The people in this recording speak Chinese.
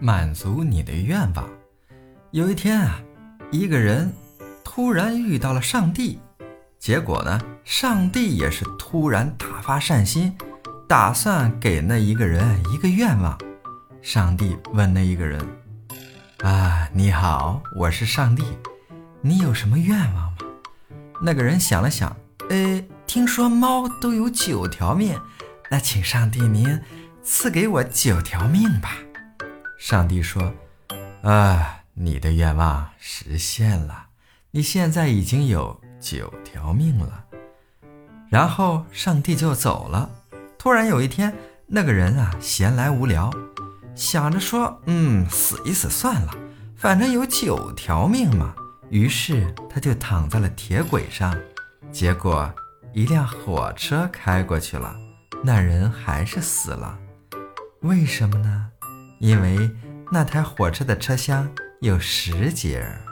满足你的愿望。有一天啊，一个人突然遇到了上帝，结果呢，上帝也是突然大发善心，打算给那一个人一个愿望。上帝问那一个人：“啊，你好，我是上帝，你有什么愿望吗？”那个人想了想，呃，听说猫都有九条命，那请上帝您赐给我九条命吧。上帝说：“啊，你的愿望实现了，你现在已经有九条命了。”然后上帝就走了。突然有一天，那个人啊，闲来无聊。想着说，嗯，死一死算了，反正有九条命嘛。于是他就躺在了铁轨上，结果一辆火车开过去了，那人还是死了。为什么呢？因为那台火车的车厢有十节儿。